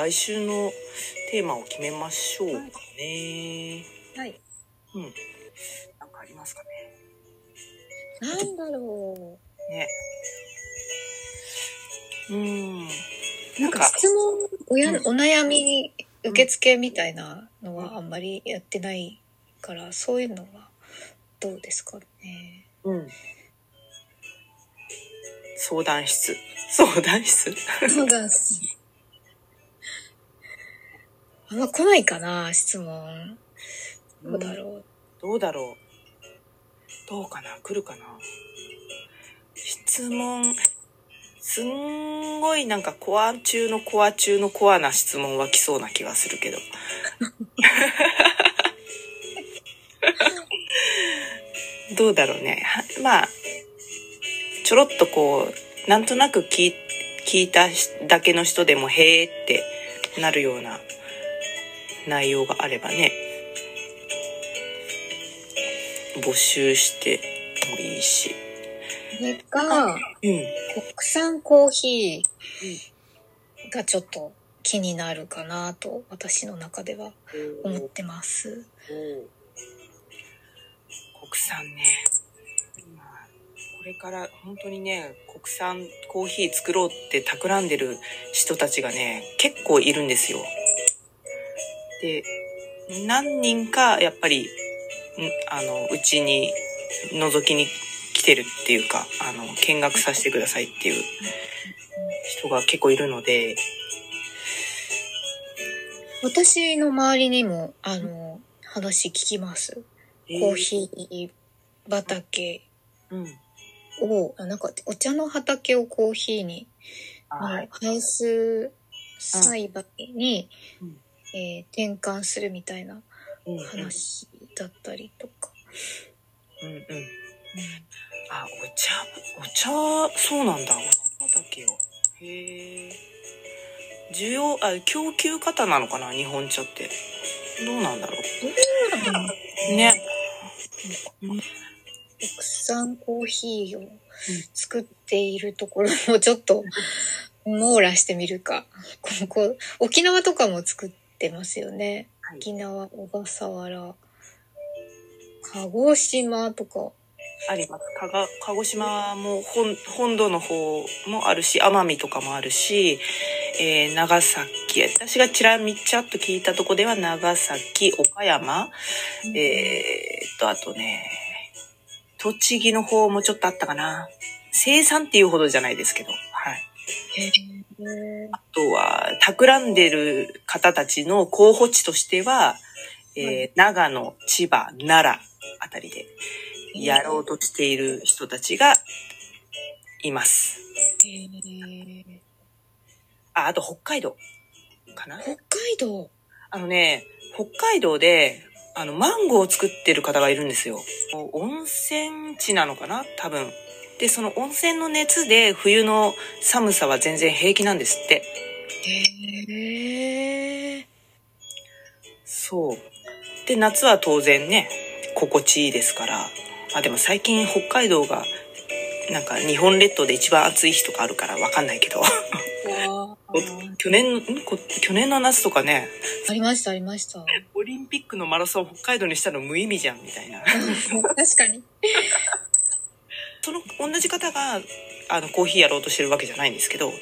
来週のテーマを決めましょうかね。はい。うん。なんかありますかね。なんだろね。うーん。う。なんか質問、おや、うんお悩み受付みたいなのはあんまりやってないから、そういうのはどうですかね。うん。相談室。相談室そうだし。あんま来ないかな、質問。どうだろう。どうだろう。どうかな来るかな質問。すんごいなんかコア中のコア中のコアな質問は来そうな気がするけど。どうだろうね。まあ、ちょろっとこう、なんとなく聞い聞いただけの人でもへーってなるような内容があればね、募集してもいいし。それが、うん。国産コーヒーがちょっと気になるかなと私の中では思ってます。国産ね。まあこれから本当にね、国産コーヒー作ろうって企んでる人たちがね、結構いるんですよ。で、何人かやっぱり、んあの、うちに覗きに来てるっていうか、あの、見学させてくださいっていう人が結構いるので、私の周りにも、あの、話聞きます。コーヒー畑ー。うん。なんかお茶の畑をコーヒーに、はい。ハウス栽培に、うんえー転換するみたいなうんうん話だったりとか。うんうん。あ、お茶、お茶、そうなんだ。お茶畑を。へえ。需要、あ、供給方なのかな？日本茶って。どうなんだろう？ね。国産コーヒーを作っているところをちょっと網羅してみるか。ここ沖縄とかも作ってますよね。はい沖縄、小笠原、鹿児島とか。あります。かが、鹿児島も本、本土の方もあるし、奄美とかもあるし、えー長崎、私がちらみちゃっと聞いたとこでは長崎、岡山、えーっと、あとね、栃木の方もちょっとあったかな。生産っていうほどじゃないですけど、はい。へーあとは、企んでる方たちの候補地としては、えーは長野、千葉、奈良あたりでやろうとしている人たちがいます。あ、あと北海道かな？北海道？あのね、北海道で、あの、マンゴーを作ってる方がいるんですよ。温泉地なのかな？多分。で、その温泉の熱で冬の寒さは全然平気なんですって。へえ。そう。で、夏は当然ね、心地いいですから。あ、でも最近北海道が、なんか日本列島で一番暑い日とかあるからわかんないけど。去年の、去年の夏とかね、ありました、ありました。オリンピックのマラソン北海道にしたの無意味じゃん、みたいな。確かに。その、同じ方が、あの、コーヒーやろうとしてるわけじゃないんですけど、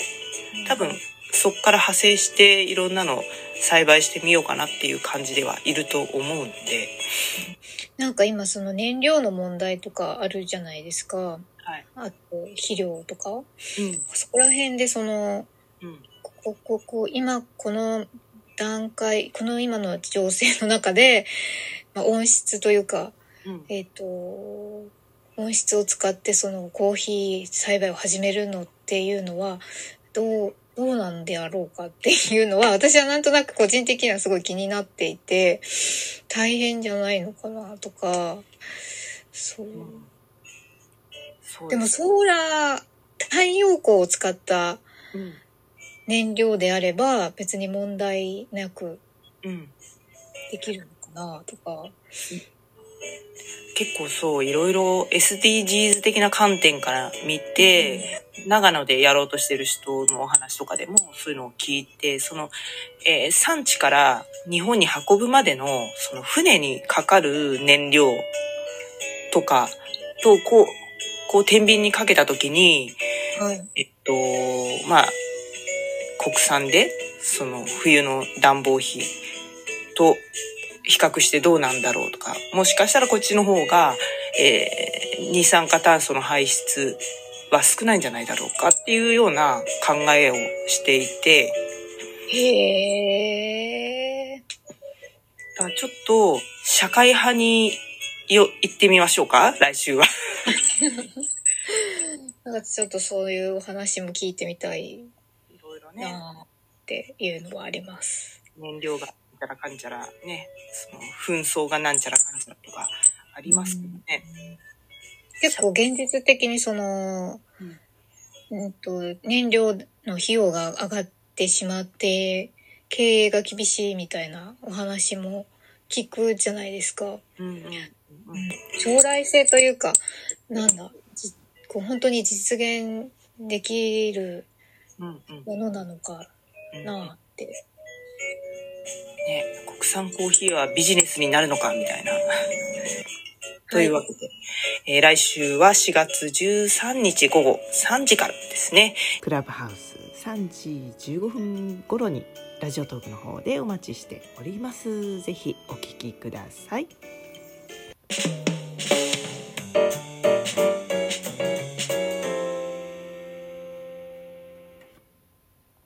多分、そっから派生していろんなの栽培してみようかなっていう感じではいると思うんで、なんか今その燃料の問題とかあるじゃないですか。はい。あと肥料とか。うん。そこら辺でその、うん。ここ、ここ、今この段階、この今の情勢の中で、まあ、温室というか、うん。えっ、と、温室を使ってそのコーヒー栽培を始めるのっていうのは、どう、どうなんであろうかっていうのは、私はなんとなく個人的にはすごい気になっていて、大変じゃないのかなとか、そう。そうでもソーラー、太陽光を使ったうん。燃料であれば別に問題なくうん。できるのかなとか。結構そう、いろいろ SDGs 的な観点から見て、長野でやろうとしてる人のお話とかでもそういうのを聞いて、その、えー産地から日本に運ぶまでの、その船にかかる燃料とかと、こう、こう天秤にかけたときに、はい。えっと、まあ、国産で、その冬の暖房費と比較してどうなんだろうとか、もしかしたらこっちの方が、えー二酸化炭素の排出は少ないんじゃないだろうかっていうような考えをしていて、へえ。だからちょっと社会派によ行ってみましょうか来週は。なんかちょっとそういうお話も聞いてみたいいろいろね、なっていうのはあります。燃料がちゃらかんちゃらね、その紛争がなんちゃらかんちゃらとかありますけどね。結構現実的にその、うんと、燃料の費用が上がってしまって、経営が厳しいみたいなお話も聞くじゃないですか。うんうんうん将来性というか、なんだ、じこう本当に実現できるうんうんものなのかうんなって。ね、国産コーヒーはビジネスになるのかみたいな。というわけで、えー来週は4月13日午後3時からですね。クラブハウス3時15分頃にラジオトークの方でお待ちしております。ぜひお聞きください。